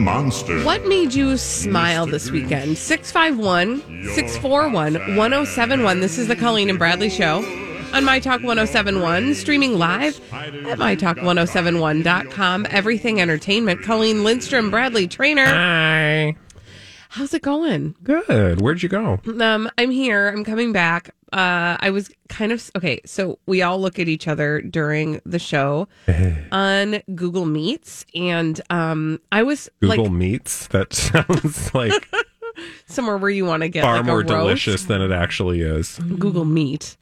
Monster. What made you smile this weekend? 651 641 1071. This is the Colleen and Bradley Show on My Talk 1071, streaming live at MyTalk1071.com. Everything Entertainment. Colleen Lindstrom, Bradley Traynor. Hi. How's it going? Good. Where'd you go? Um, I'm here. I'm coming back. Uh, I was kind of okay. So we all look at each other during the show on Google Meets, and um, I was Google like Meats. That sounds like somewhere where you want to get far like, more delicious than it actually is. Google Meet.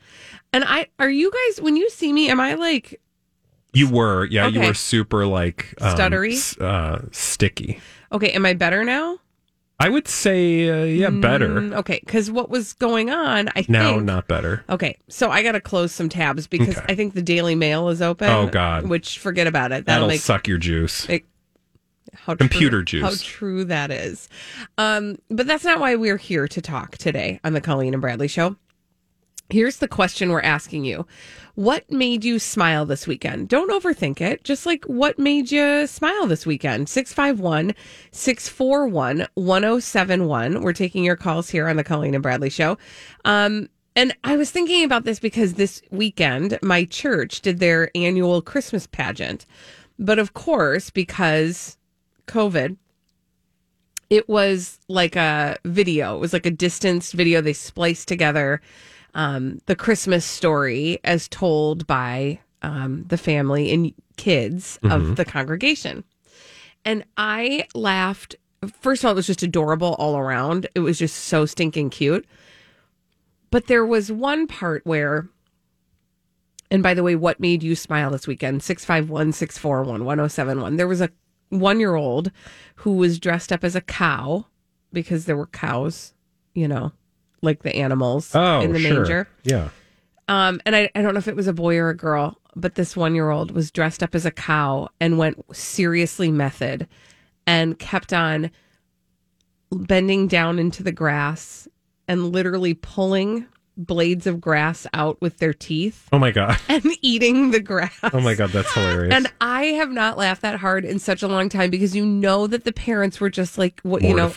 And I are you guys when you see me, am I like You were, yeah, you were super like um, Stuttery? uh, sticky. okay, am I better now? I would say, uh, yeah, better. Mm, okay, because what was going on, I Now, think not better. Okay, so I got to close some tabs because Okay. I think the Daily Mail is open. Oh, God. Which forget about it. That'll, That'll make suck your juice. it- how Computer true, juice. How true that is. Um, but that's not why we're here to talk today on the Colleen and Bradley Show. Here's the question we're asking you. What made you smile this weekend? Don't overthink it. Just like what made you smile this weekend? 651 641 1071. We're taking your calls here on the Colleen and Bradley Show. Um, and I was thinking about this because this weekend, my church did their annual Christmas pageant. But of course, because COVID, it was like a video. It was like a distanced video. They spliced together um, the Christmas story as told by um, the family and kids of the congregation. And I laughed. First of all, it was just adorable all around. It was just so stinking cute. But there was one part where, and by the way, what made you smile this weekend? 651 641 1071. There was a one year old who was dressed up as a cow because there were cows, you know, like the animals Oh, in the sure. manger. Yeah. Um, and I, I don't know if it was a boy or a girl, but this one year old was dressed up as a cow and went seriously method and kept on bending down into the grass and literally pulling blades of grass out with their teeth Oh my god. and eating the grass. Oh my god, that's hilarious. And I have not laughed that hard in such a long time because you know that the parents were just like, what you know,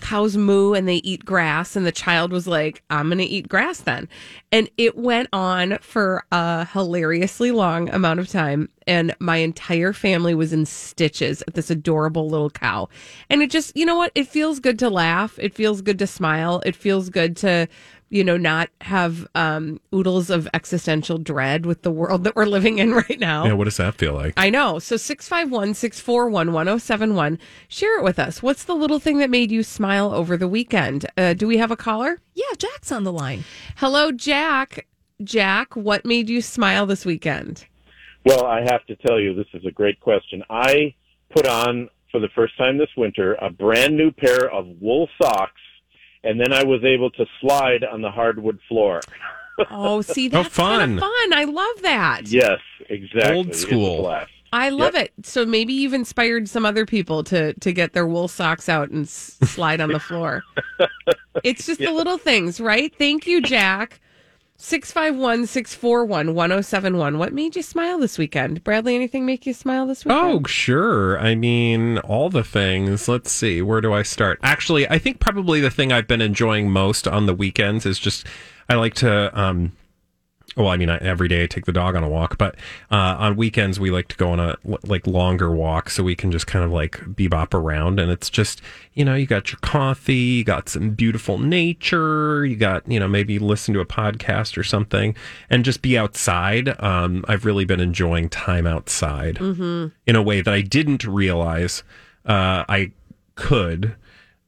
cows moo and they eat grass, and the child was like, I'm going to eat grass then. And it went on for a hilariously long amount of time. And my entire family was in stitches at this adorable little cow. And it just, you know what? It feels good to laugh. It feels good to smile. It feels good to, you know, not have um, oodles of existential dread with the world that we're living in right now. yeah, what does that feel like? I know. So 651 641 1071. Share it with us. What's the little thing that made you smile over the weekend? Uh, do we have a caller? Yeah, Jack's on the line. Hello, Jack. Jack, what made you smile this weekend? Well, I have to tell you, this is a great question. I put on for the first time this winter a brand new pair of wool socks, and then I was able to slide on the hardwood floor. Oh, see, that's fun. fun. I love that. Yes, exactly. Old school. I love it. So maybe you've inspired some other people to to get their wool socks out and s- slide on the floor. It's just the little things, right? Thank you, Jack. 651 641 1071. What made you smile this weekend? Bradley, anything make you smile this weekend? Oh, sure. I mean, all the things. Let's see. Where do I start? Actually, I think probably the thing I've been enjoying most on the weekends is just I like to um well, I mean, I, every day I take the dog on a walk, but uh, on weekends we like to go on a like longer walk so we can just kind of like bebop around. And it's just, you know, you got your coffee, you got some beautiful nature, you got, you know, maybe listen to a podcast or something and just be outside. Um, I've really been enjoying time outside in a way that I didn't realize uh, I could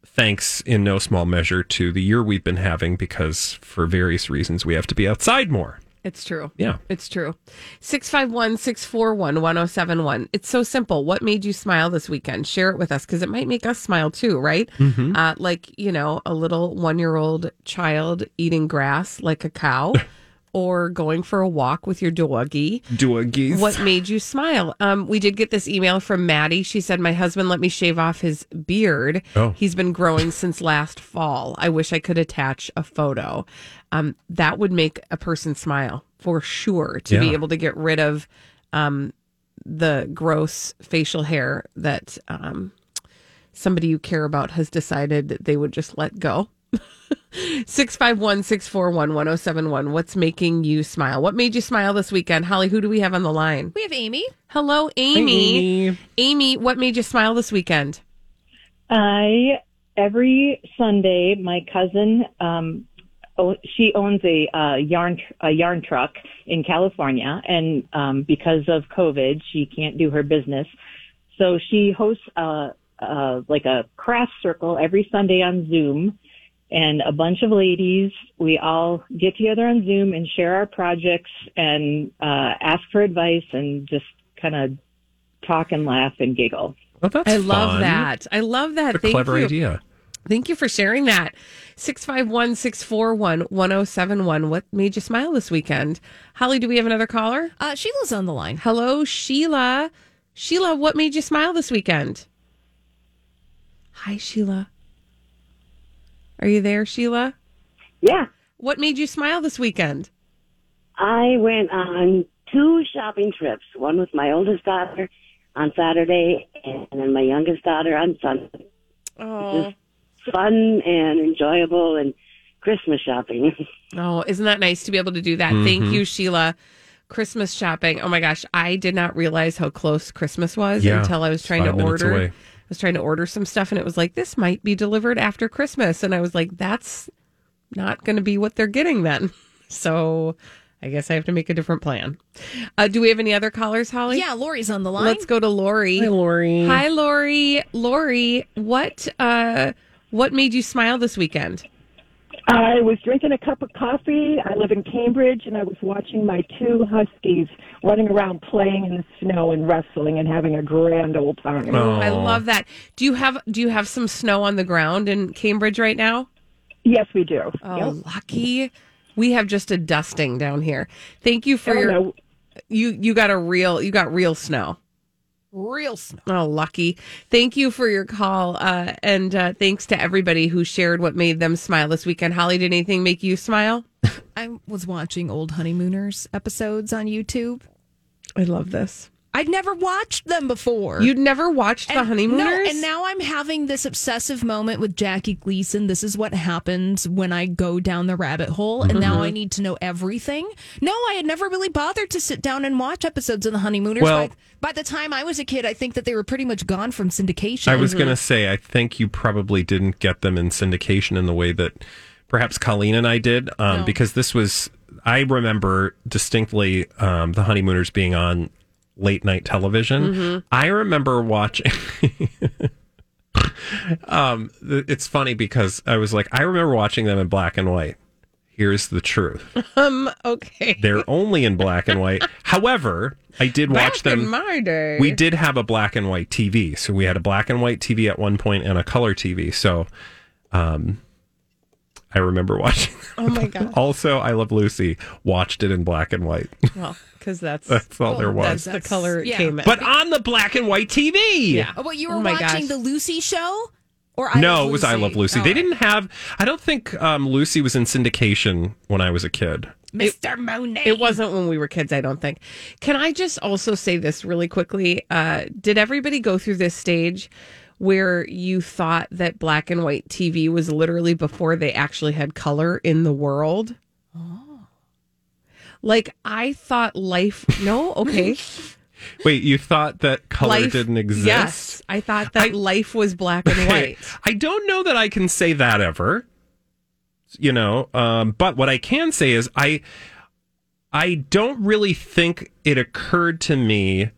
thanks in no small measure to the year we've been having because for various reasons we have to be outside more. It's true. Yeah. It's true. 651 641 1071. It's so simple. What made you smile this weekend? Share it with us because it might make us smile too, right? Mm-hmm. Uh, like, you know, a little one year old child eating grass like a cow or going for a walk with your doggy. Do a geese. What made you smile? Um, we did get this email from Maddie. She said, My husband let me shave off his beard. Oh. He's been growing since last fall. I wish I could attach a photo. Um, that would make a person smile for sure to be able to get rid of um, the gross facial hair that um, somebody you care about has decided that they would just let go. 651 641 1071. What's making you smile? What made you smile this weekend? Holly, who do we have on the line? We have Amy. Hello, Amy. Amy. Amy, what made you smile this weekend? I every Sunday, my cousin, um, o- she owns a uh, yarn a yarn truck in California, and um, because of COVID, she can't do her business. So she hosts a, a like a craft circle every Sunday on Zoom, and a bunch of ladies. We all get together on Zoom and share our projects and uh, ask for advice and just kind of talk and laugh and giggle. Oh, that's I love that. I love that. It's a Thank clever you. idea. Thank you for sharing that. 651 641 1071. What made you smile this weekend? Holly, do we have another caller? Uh, Sheila's on the line. Hello, Sheila. Sheila, what made you smile this weekend? Hi, Sheila. Are you there, Sheila? Yeah, What made you smile this weekend? I went on two shopping trips. One with my oldest daughter on Saturday, and then my youngest daughter on Sunday. Oh, Fun and enjoyable, and Christmas shopping. oh, isn't that nice to be able to do that? Thank you, Sheila. Christmas shopping. Oh my gosh, I did not realize how close Christmas was Yeah, until I was trying to order. away. I was trying to order some stuff, and it was like this might be delivered after Christmas, and I was like, that's not going to be what they're getting then. So I guess I have to make a different plan. Uh, do we have any other callers, Holly? Yeah, Lori's on the line. Let's go to Lori. Hi, Lori. Hi, Lori. Lori, what uh, what made you smile this weekend? I was drinking a cup of coffee. I live in Cambridge, and I was watching my two huskies running around playing in the snow and wrestling and having a grand old time. Oh. I love that. Do you have do you have some snow on the ground in Cambridge right now? Yes, we do. Oh, Yep. lucky. We have just a dusting down here. Thank you for Oh, your no. you you got a real you got real snow. Real snow. Oh, lucky. Thank you for your call. Uh, and uh, thanks to everybody who shared what made them smile this weekend. Holly, did anything make you smile? I was watching old Honeymooners episodes on YouTube. I love this. I'd never watched them before. You'd never watched The Honeymooners? No, and now I'm having this obsessive moment with Jackie Gleason. This is what happens when I go down the rabbit hole, and Mm-hmm. now I need to know everything. No, I had never really bothered to sit down and watch episodes of The Honeymooners. Well- by, by the time I was a kid, I think that they were pretty much gone from syndication. I was going to say, I think you probably didn't get them in syndication in the way that perhaps Colleen and I did, um, No. because this was, I remember distinctly um, the Honeymooners being on late night television. I remember watching. um, it's funny because I was like, I remember watching them in black and white. Here's the truth. Um, okay. They're only in black and white. However, I did watch them. in my day. We did have a black and white TV. So we had a black and white TV at one point and a color TV. So um, I remember watching. Oh my god. also, I Love Lucy watched it in black and white. Well, because that's That's all there was. that's was. the color it yeah. came in. But on the black and white TV. yeah. Oh, what you were Oh my watching gosh. the Lucy show? Or I No, it was I Love Lucy. Oh, They didn't have. I don't think um, Lucy was in syndication when I was a kid. Mr. Monet. It wasn't when we were kids, I don't think. Can I just also say this really quickly? Uh, did everybody go through this stage where you thought that black and white TV was literally before they actually had color in the world? Like I thought life. No, okay. Wait, you thought that color life didn't exist? Yes, I thought that I- life was black and white. I don't know that I can say that ever. You know, um, but what I can say is I I don't really think it occurred to me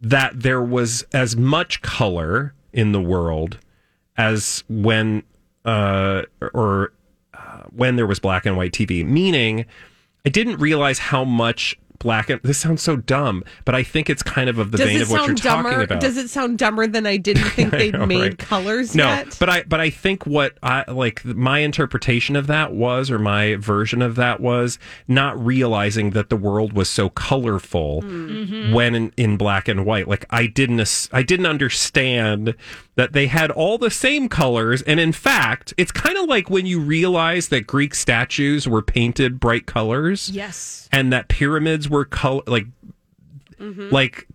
that there was as much color in the world as when uh, or uh, when there was black and white TV. Meaning, I didn't realize how much black and this sounds so dumb, but I think it's kind of of the Does vein it of what you're dumber? talking about. Does it sound dumber than I didn't think they'd know, made right? colors no, yet? but I but I think what I like my interpretation of that was, or my version of that was, not realizing that the world was so colorful Mm-hmm. when in, in black and white. Like I didn't as- I didn't understand that they had all the same colors, and in fact, it's kind of like when you realize that Greek statues were painted bright colors, Yes. and that pyramids were color like Mm-hmm. like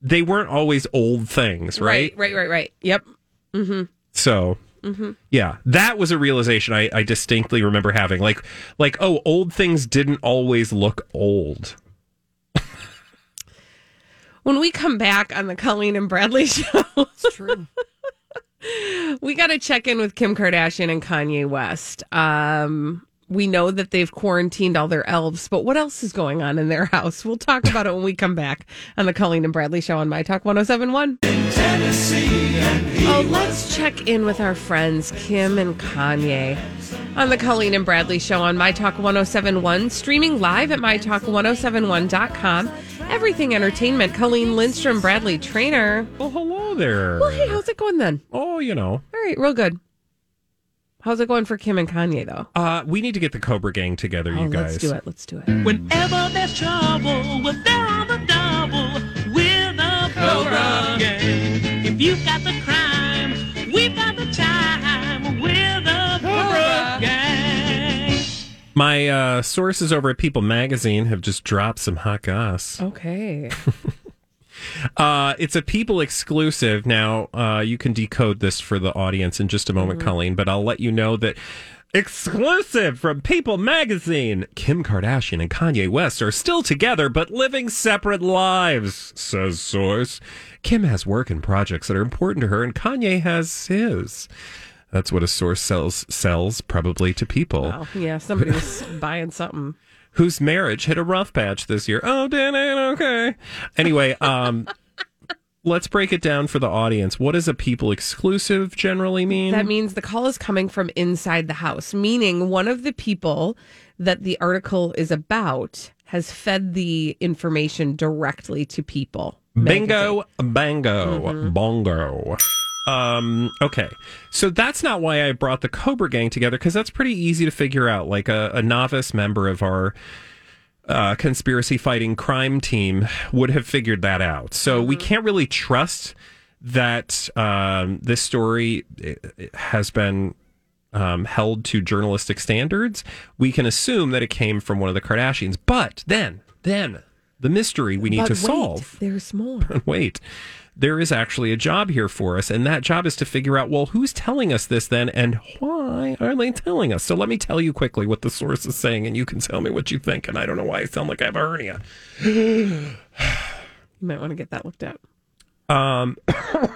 they weren't always old things, right? right, right, right. Yep. So yeah, that was a realization I, I distinctly remember having. Like like oh, old things didn't always look old. When we come back on the Colleen and Bradley show, It's true. We got to check in with Kim Kardashian and Kanye West. Um, we know that they've quarantined all their elves, but what else is going on in their house? We'll talk about it when we come back on the Colleen and Bradley show on My Talk 1071. Oh, let's check in with our friends Kim and Kanye on the Colleen and Bradley show on My Talk 1071, streaming live at MyTalk1071.com. Everything Entertainment, Colleen Lindstrom, Bradley Traynor. Well, hello there. Well, hey, how's it going then? Oh, you know, All right, real good. How's it going for Kim and Kanye though? uh, we need to get the Cobra Gang together, Oh, you guys. let's do it. Let's do it. Whenever there's trouble, we're there on the double with the Cobra Gang. If you've got the crime, My uh, sources over at People Magazine have just dropped some hot goss. Okay. Uh, it's a People exclusive. Now, uh, you can decode this for the audience in just a moment, Colleen, but I'll let you know that exclusive from People Magazine Kim Kardashian and Kanye West are still together, but living separate lives, says source. Kim has work and projects that are important to her, and Kanye has his. That's what a source sells sells probably to people Wow. Yeah, somebody was buying something. whose marriage hit a rough patch this year. Oh, did it? Okay. Anyway, um, let's break it down for the audience. What does a people exclusive generally mean? That means the call is coming from inside the house, meaning one of the people that the article is about has fed the information directly to people. Bingo, bango, Mm-hmm. bongo. Um, okay. So that's not why I brought the Cobra Gang together because that's pretty easy to figure out. Like a, a novice member of our uh, conspiracy fighting crime team would have figured that out. So we can't really trust that um, this story eh, has been um, held to journalistic standards. We can assume that it came from one of the Kardashians. But then, then the mystery we need But to wait, solve There's more. wait, there is actually a job here for us, and that job is to figure out well, who's telling us this then, and why are they telling us? So let me tell you quickly what the source is saying, and you can tell me what you think. And I don't know why I sound like I have a hernia. You might want to get that looked at. Um,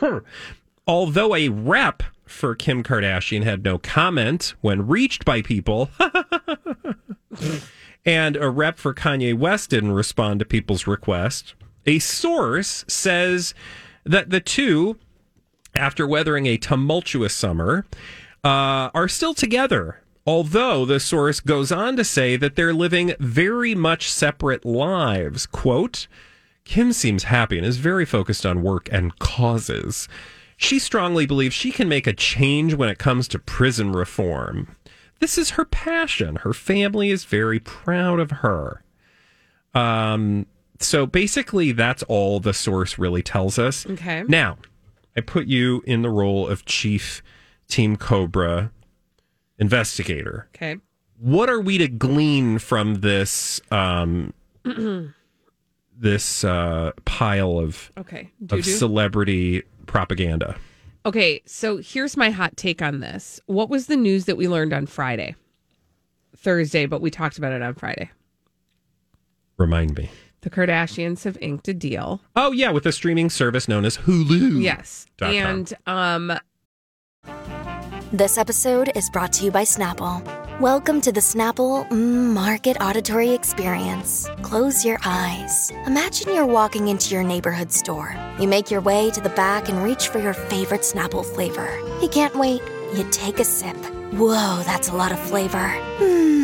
although a rep for Kim Kardashian had no comment when reached by people, and a rep for Kanye West didn't respond to people's request, a source says that the two, after weathering a tumultuous summer, uh, are still together. Although the source goes on to say that they're living very much separate lives. Quote, Kim seems happy and is very focused on work and causes. She strongly believes she can make a change when it comes to prison reform. This is her passion. Her family is very proud of her. Um, so basically, that's all the source really tells us. Okay. Now, I put you in the role of chief Team Cobra investigator. Okay. What are we to glean from this um, this uh, pile of Okay. of Doo-doo. celebrity propaganda? Okay, so here's my hot take on this. What was the news that we learned on Friday? Thursday, but we talked about it on Friday. Remind me. The Kardashians have inked a deal. Oh yeah, with a streaming service known as Hulu. Yes. And um This episode is brought to you by Snapple. Welcome to the Snapple mm, Market Auditory Experience. Close your eyes. Imagine you're walking into your neighborhood store. You make your way to the back and reach for your favorite Snapple flavor. You can't wait. You take a sip. Whoa, that's a lot of flavor. Hmm,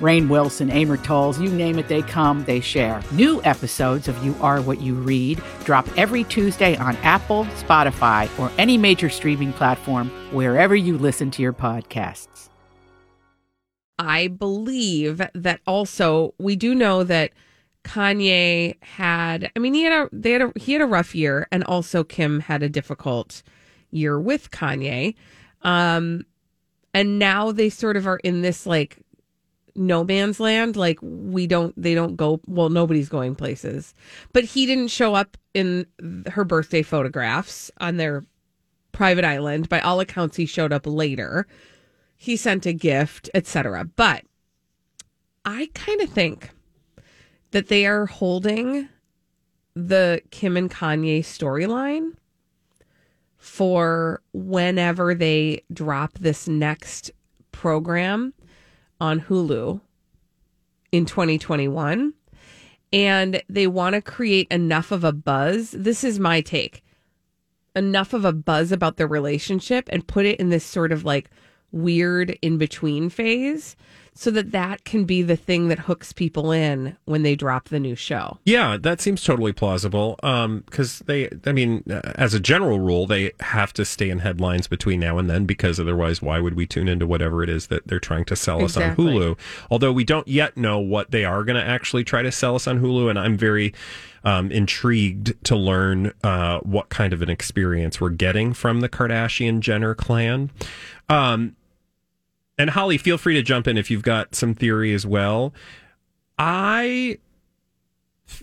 Rainn Wilson, Amor Towles, you name it, they come, they share. New episodes of You Are What You Read drop every Tuesday on Apple, Spotify, or any major streaming platform wherever you listen to your podcasts. I believe that also we do know that Kanye had I mean he had a they had a he had a rough year and also Kim had a difficult year with Kanye. Um and now they sort of are in this like no man's land like we don't they don't go well nobody's going places. But he didn't show up in her birthday photographs on their private island. By all accounts he showed up later he sent a gift, etc. But I kind of think that they are holding the Kim and Kanye storyline for whenever they drop this next program on Hulu in 2021 and they want to create enough of a buzz. This is my take. Enough of a buzz about their relationship and put it in this sort of like weird in between phase so that that can be the thing that hooks people in when they drop the new show. Yeah, that seems totally plausible. Um, because they, I mean, uh, as a general rule, they have to stay in headlines between now and then because otherwise, why would we tune into whatever it is that they're trying to sell us Exactly. on Hulu? Although we don't yet know what they are going to actually try to sell us on Hulu, and I'm very um, intrigued to learn uh, what kind of an experience we're getting from the Kardashian Jenner clan. Um, and Holly, feel free to jump in if you've got some theory as well. I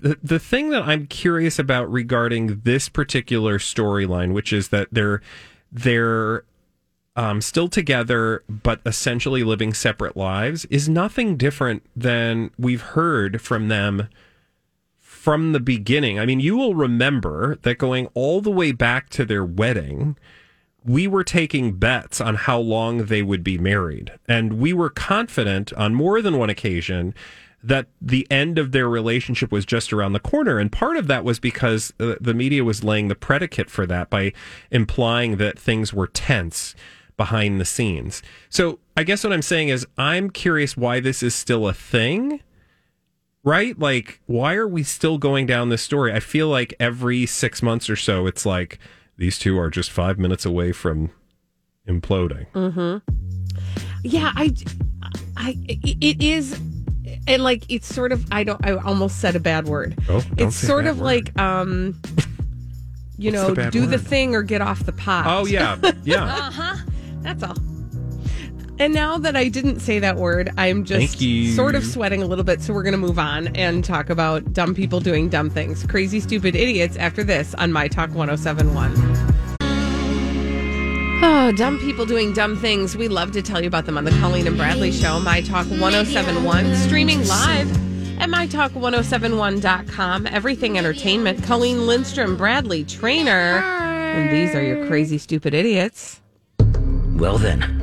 the, the thing that I'm curious about regarding this particular storyline, which is that they're they're um, still together but essentially living separate lives, is nothing different than we've heard from them from the beginning. I mean, you will remember that going all the way back to their wedding, we were taking bets on how long they would be married. And we were confident on more than one occasion that the end of their relationship was just around the corner. And part of that was because uh, the media was laying the predicate for that by implying that things were tense behind the scenes. So I guess what I'm saying is I'm curious why this is still a thing right? Like, why are we still going down this story? I feel like every six months or so, it's like these two are just five minutes away from imploding. Mm-hmm. Yeah, I, I, it is, and like it's sort of. I don't. I almost said a bad word. Oh, it's sort of word. like, um, you know, the do the thing or get off the pot. Oh, yeah. Yeah. uh huh. That's all. And now that I didn't say that word, I'm just sort of sweating a little bit. So we're going to move on and talk about dumb people doing dumb things, crazy, stupid idiots after this on My Talk 1071. Oh, dumb people doing dumb things. We love to tell you about them on the Colleen and Bradley Show, My Talk 1071, streaming live at MyTalk1071.com. Everything Entertainment. Colleen Lindstrom, Bradley Traynor. And these are your crazy, stupid idiots. Well, then,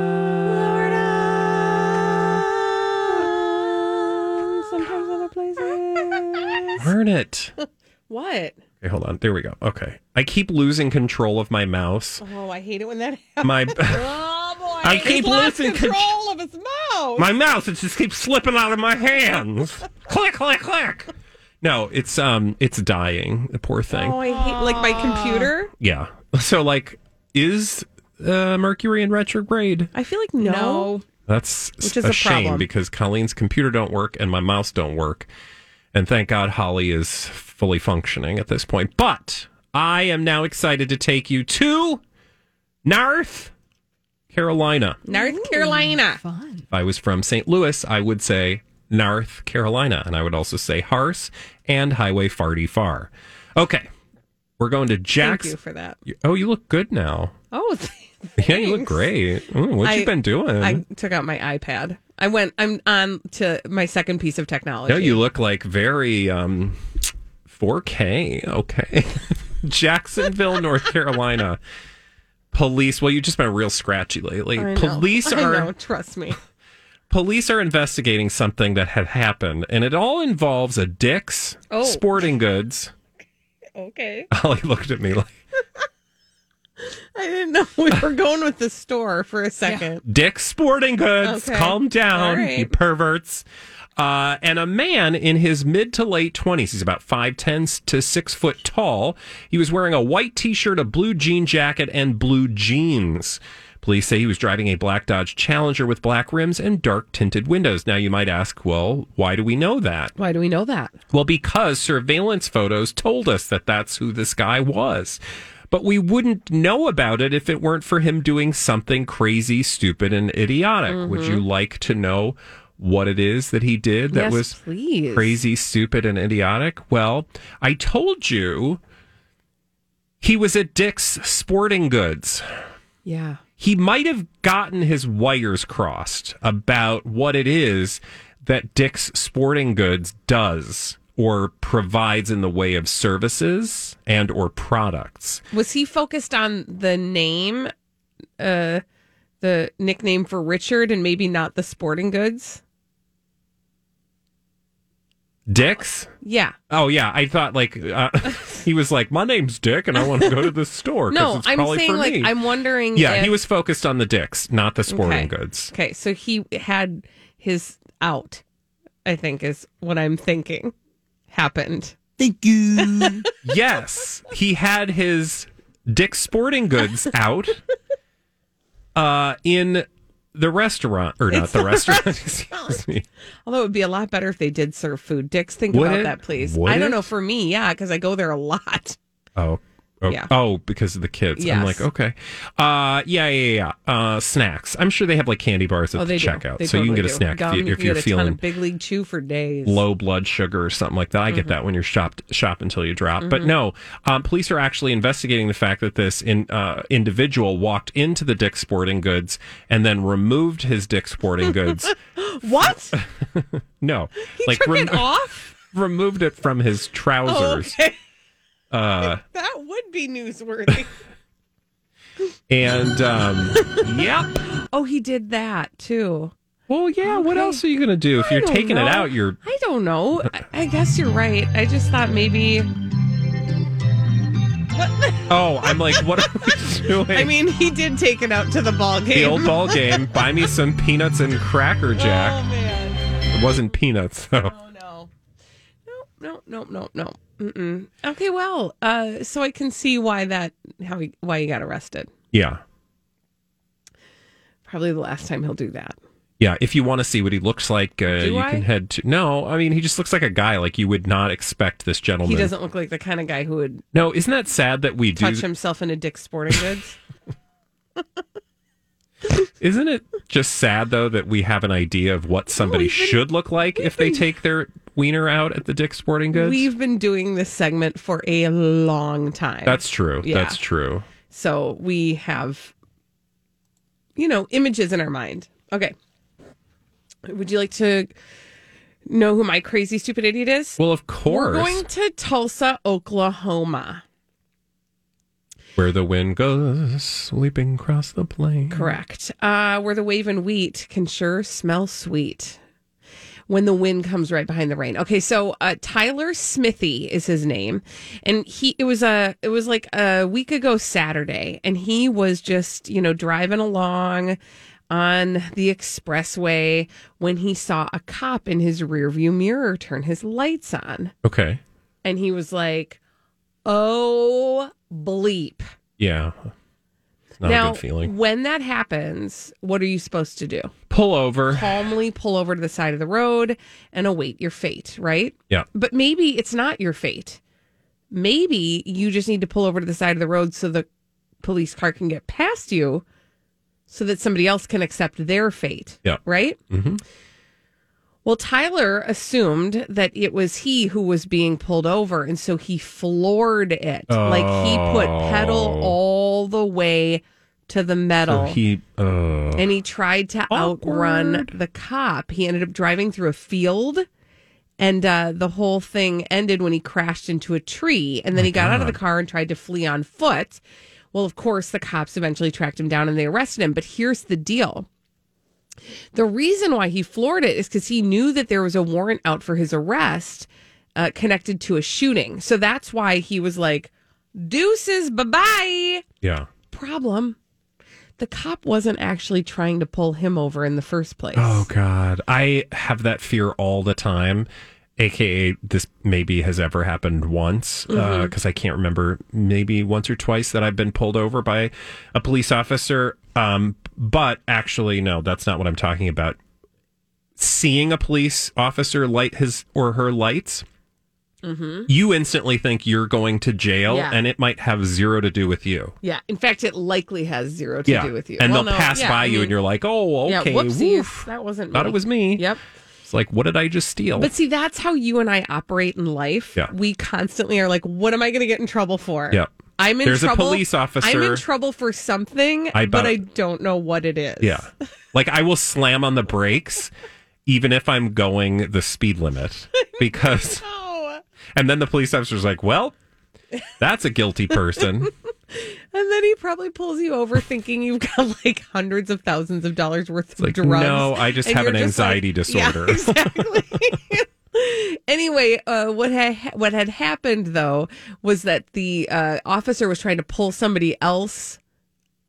Sometimes other places. Burn it. What? Okay, hold on. There we go. Okay. I keep losing control of my mouse. Oh, I hate it when that happens. My oh boy! I keep losing con- control of his mouse. my mouse it just keeps slipping out of my hands. click, click, click. No, it's um it's dying. The poor thing. Oh, I hate like my computer. Yeah. So like is uh, Mercury in retrograde? I feel like no. That's Which is a, a shame problem. because Colleen's computer don't work and my mouse don't work. And thank God Holly is fully functioning at this point. But I am now excited to take you to North Carolina. North Carolina. Fun. If I was from St. Louis, I would say North Carolina. And I would also say Harse and Highway Farty Far. Okay. We're going to Jack's. Thank you for that. Oh, you look good now. Oh, Yeah, you look great. Mm, what you been doing? I took out my iPad. I went. I'm on to my second piece of technology. No, you look like very um 4K. Okay. Jacksonville, North Carolina. Police. Well, you've just been real scratchy lately. I. Police are know, trust me. police are investigating something that had happened, and it all involves a Dick's Oh. Sporting Goods. Okay. Holly looked at me like didn't know we were going with the store for a second. Dick's Sporting Goods. Okay. Calm down, right. you perverts. Uh, and a man in his mid to late 20s, he's about 5'10 to 6 foot tall. He was wearing a white t shirt, a blue jean jacket, and blue jeans. Police say he was driving a black Dodge Challenger with black rims and dark tinted windows. Now, you might ask, well, why do we know that? Why do we know that? Well, because surveillance photos told us that that's who this guy was. But we wouldn't know about it if it weren't for him doing something crazy, stupid, and idiotic. Would you mm-hmm. like to know what it is that he did that Yes, was please. crazy, stupid, and idiotic? Well, I told you he was at Dick's Sporting Goods Yeah. he might have gotten his wires crossed about what it is that Dick's Sporting Goods does or provides in the way of services and or products. Was he focused on the name, uh, the nickname for Richard, and maybe not the sporting goods? Dick's? Yeah. Oh yeah, I thought like uh, he was like, "My name's Dick, and I want to go to this store. No, it's I'm probably saying for like me." I'm wondering. yeah, if, he was focused on the Dick's, not the sporting Okay. goods. Okay, so he had his out. I think is what I'm thinking happened. Thank you. yes, he had his Dick's Sporting Goods out uh, in the restaurant, or not It's the the restaurant. restaurant. Excuse me. Although it would be a lot better if they did serve food. Dicks, think Would about it? that, please. Would I don't it? know. For me, yeah, because I go there a lot. Oh. Oh, Yeah. oh, because of the kids. I'm like, okay. Uh, yeah, yeah, yeah. Uh, snacks. I'm sure they have like candy bars at oh, the checkout. So you can get a do. snack Gum, if, you you, if can you're get a ton feeling Big League Chew for days. low blood sugar or something like that. I get Mhm. that when you're shopped shop until you drop. But Mhm. no, um, police are actually investigating the fact that this in, uh, individual walked into the Dick's Sporting Goods and then removed his Dick's Sporting Goods. what? no, He took it off? removed it from his trousers. Oh, okay. Uh, That would be newsworthy. and um, yep. oh, he did that too. Well, yeah. What else are you gonna do if I you're don't taking it out? You're I don't know. I, I guess you're right. I just thought maybe. oh, I'm like, what are we doing? I mean, he did take it out to the ball game. the old ball game. Buy me some peanuts and Cracker Jack. Oh man. It wasn't peanuts though. Oh no. No, no, no, no. Mm-mm. Okay, well, uh, so I can see why that how he why he got arrested. Yeah. Probably the last time he'll do that. Yeah, if you want to see what he looks like, uh, you I? can head to. No, I mean he just looks like a guy like you would not expect this gentleman. He doesn't look like the kind of guy who would No, isn't that sad that we do? touch himself in a Dick's Sporting Goods. Isn't it just sad though that we have an idea of what somebody been- should look like if they take their wiener out at the Dick's Sporting Goods? We've been doing this segment for a long time. That's true. Yeah. That's true. So we have, you know, images in our mind. Okay. Would you like to know who my crazy stupid idiot is? Well, of course. We're going to Tulsa, Oklahoma. Where the wind goes sweeping across the plain. Correct. Uh, where the wave and wheat can sure smell sweet. When the wind comes right behind the rain. Okay, so uh, Tyler Smithy is his name, and he it was a it was like a week ago Saturday, and he was just you know driving along on the expressway when he saw a cop in his rearview mirror turn his lights on, Okay. and he was like, "Oh bleep." Yeah. Not now, a good feeling. when that happens, what are you supposed to do? Pull over. Calmly pull over to the side of the road and await your fate, right? Yeah. But maybe it's not your fate. Maybe you just need to pull over to the side of the road so the police car can get past you so that somebody else can accept their fate. Yeah. Right? Mm-hmm. Well, Tyler assumed that it was he who was being pulled over, and so he floored it. Like he put pedal Oh. all the way to the metal. So he. Uh, and he tried to outrun the cop. He ended up driving through a field, and uh, the whole thing ended when he crashed into a tree. And then My he got out of the car and tried to flee on foot. Well, of course, the cops eventually tracked him down and they arrested him. But here's the deal. The reason why he floored it is because he knew that there was a warrant out for his arrest uh, connected to a shooting. So that's why he was like, deuces, bye bye. yeah. Problem the cop wasn't actually trying to pull him over in the first place. Oh God, I have that fear all the time. AKA, this maybe has ever happened once because I can't remember. Maybe once or twice that I've been pulled over by a police officer. Um, but actually, no, that's not what I'm talking about. Seeing a police officer light his or her lights, Mm-hmm. you instantly think you're going to jail, Yeah. and it might have zero to do with you. Yeah. In fact, it likely has zero to yeah, do with you. and Well, they'll no, pass yeah, by I you, and you're like, "Oh, okay, whoopsies. woof. That wasn't Thought me. it was me." Yep. It's like, what did I just steal? But see, that's how you and I operate in life. Yeah. We constantly are like, what am I going to get in trouble for? Yeah. I'm in trouble. There's a police officer- I'm in trouble for something, I but I don't know what it is. Yeah. Like I will slam on the brakes even if I'm going the speed limit because and then the police officer's like, "Well, that's a guilty person." And then he probably pulls you over thinking you've got like hundreds of thousands of dollars worth of like, drugs. "No, I just have an like- anxiety Yeah, disorder." exactly. anyway, uh, what had what had happened though was that the uh, officer was trying to pull somebody else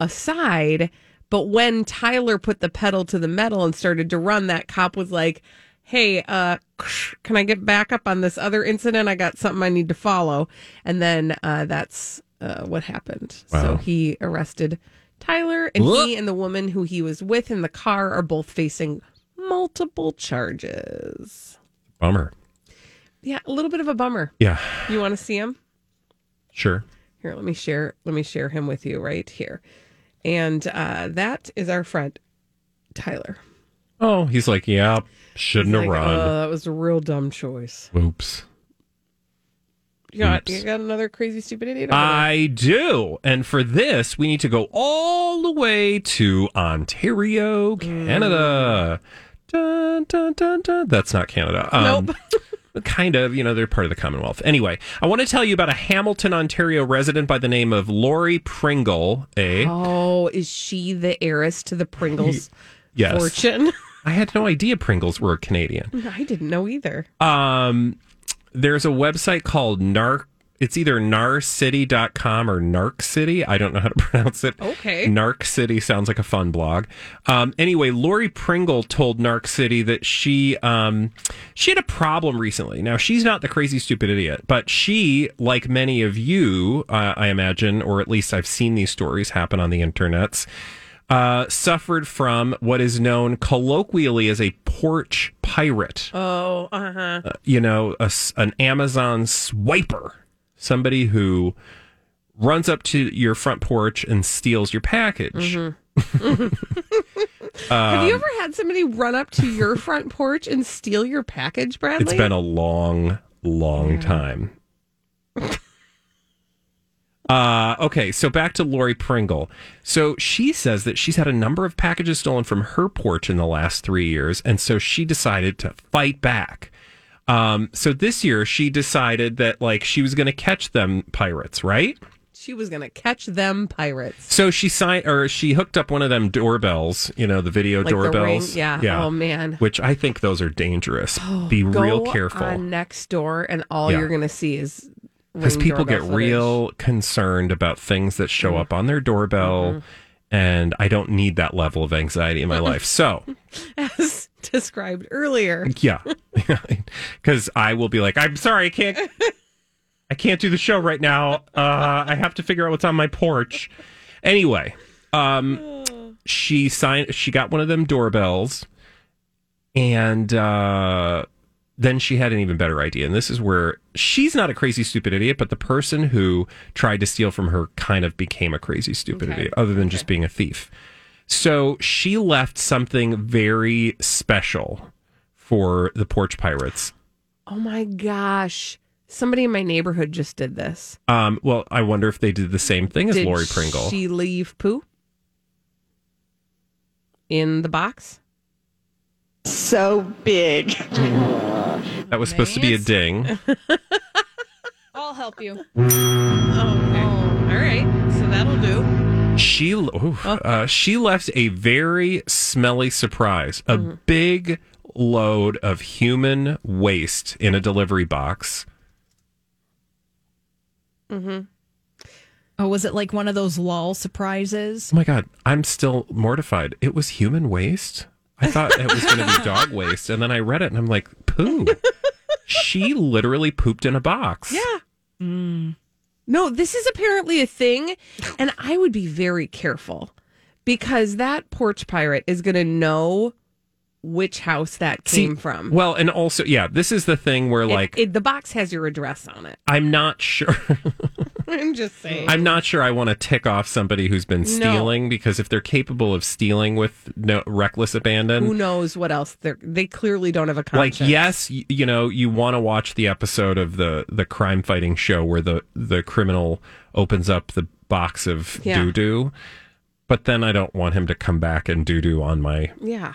aside, but when Tyler put the pedal to the metal and started to run, that cop was like, "Hey, uh, can I get back up on this other incident? I got something I need to follow." And then uh, that's uh, what happened. So he arrested Tyler, and Whoop. he and the woman who he was with in the car are both facing multiple charges. Bummer. Yeah, a little bit of a bummer. Yeah, You want to see him? sure. Here, let me share. Let me share him with you right here, and uh, that is our friend Tyler. Oh, he's like, "Yeah, shouldn't have Like, run." Oh, that was a real dumb choice. Oops. You got, Oops. you got another crazy stupid idiot. I do. And for this, we need to go all the way to Ontario, Canada. Dun, dun, dun, dun. That's not Canada. Um, kind of, you know, they're part of the Commonwealth. Anyway, I want to tell you about a Hamilton, Ontario resident by the name of Lori Pringle, eh? Oh, is she the heiress to the Pringles Yes. fortune? I had no idea Pringles were Canadian. I didn't know either. Um, there's a website called Narc. It's either narcity.com or Narc City. I don't know how to pronounce it. Okay. Narc City sounds like a fun blog. Um, anyway, Lori Pringle told Narc City that she um, she had a problem recently. Now she's not the crazy stupid idiot, but she, like many of you, uh, I imagine, or at least I've seen these stories happen on the internets. Uh, suffered from what is known colloquially as a porch pirate Oh, uh huh. uh, you know, a an Amazon swiper, somebody who runs up to your front porch and steals your package. Have you Um, ever had somebody run up to your front porch and steal your package, Bradley? It's been a long, long time. Uh, okay, so back to Lori Pringle. So she says that she's had a number of packages stolen from her porch in the last three years, and so she decided to fight back. Um, so this year she decided that like she was going to catch them pirates, right? She was gonna catch them pirates. So she signed or she hooked up one of them doorbells, you know, the video Like the doorbells. ring? Yeah. Oh, man. Which I think those are dangerous. Be real Go careful. on next door, and all Yeah. you're gonna see is because people get doorbell real concerned about things that show up on their doorbell Mm-hmm. and i don't need that level of anxiety in my life. So as described earlier. yeah. Because i will be like i'm sorry i can't i can't do the show right now. Uh i have to figure out what's on my porch. Anyway um she signed she got one of them doorbells and uh then she had an even better idea. And this is where she's not a crazy, stupid idiot, but the person who tried to steal from her kind of became a crazy, stupid Okay. idiot, other than just being a thief. So she left something very special for the porch pirates. Oh my gosh! Somebody in my neighborhood just did this. Um, well, I wonder if they did the same thing as Did Lori Pringle. She leave poo in the box. So big. that was supposed to be a ding. I'll help you. Oh, all right. So that'll do. She ooh, uh, she left a very smelly surprise, a Mm-hmm. big load of human waste in a delivery box. Mm-hmm. Oh, was it like one of those lull surprises? Oh my god, I'm still mortified. It was human waste. I thought it was going to be dog waste, and then I read it and I'm like, poo. she literally pooped in a box. Yeah. Mm. No, this is apparently a thing, and I would be very careful because that porch pirate is going to know which house that See, came from. Well, and also, yeah, this is the thing where, like, it, the box has your address on it. I'm not sure. I'm just saying. I'm not sure I want to tick off somebody who's been No. stealing because if they're capable of stealing with no reckless abandon, Who knows what else? They they clearly don't have a conscience. like yes, y- you know, you want to watch the episode of the the crime fighting show where the the criminal opens up the box of Yeah. doo doo, but then I don't want him to come back and doo doo on my Yeah.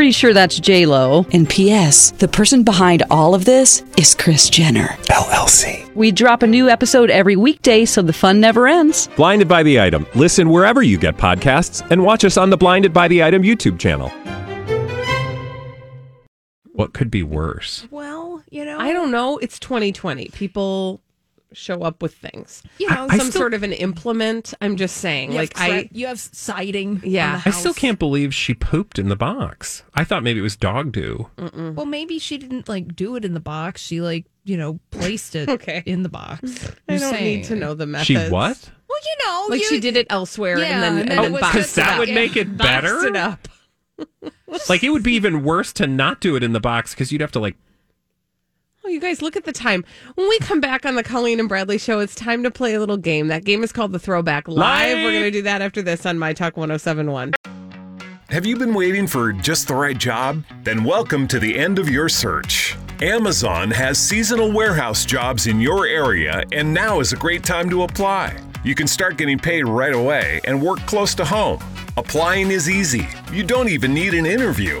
Pretty sure that's J Lo. And P.S. The person behind all of this is Kris Jenner LLC. We drop a new episode every weekday, so the fun never ends. Blinded by the item. Listen wherever you get podcasts, and watch us on the Blinded by the Item YouTube channel. What could be worse? Well, you know, I don't know. It's 2020. People show up with things. You know, some still- sort of an implement. I'm just saying. Like have I, you have siding. Yeah. on the I still can't believe she pooped in the box. I thought maybe it was dog do. Well, maybe she didn't like do it in the box. She like you know placed it Okay. in the box. I I'm don't saying. need to know the methods. She what? Well, you know, Like you, she did it elsewhere Yeah, and then and and then then it was boxed that would make it Boxed better? it up. Like it would be even worse to not do it in the box because you'd have to like Oh, you guys, look at the time. When we come back on the Colleen and Bradley show, it's time to play a little game. That game is called the Throwback Live. Live. We're going to do that after this on My Talk 1071. Have you been waiting for just the right job? Then welcome to the end of your search. Amazon has seasonal warehouse jobs in your area, and now is a great time to apply. You can start getting paid right away and work close to home. Applying is easy. You don't even need an interview.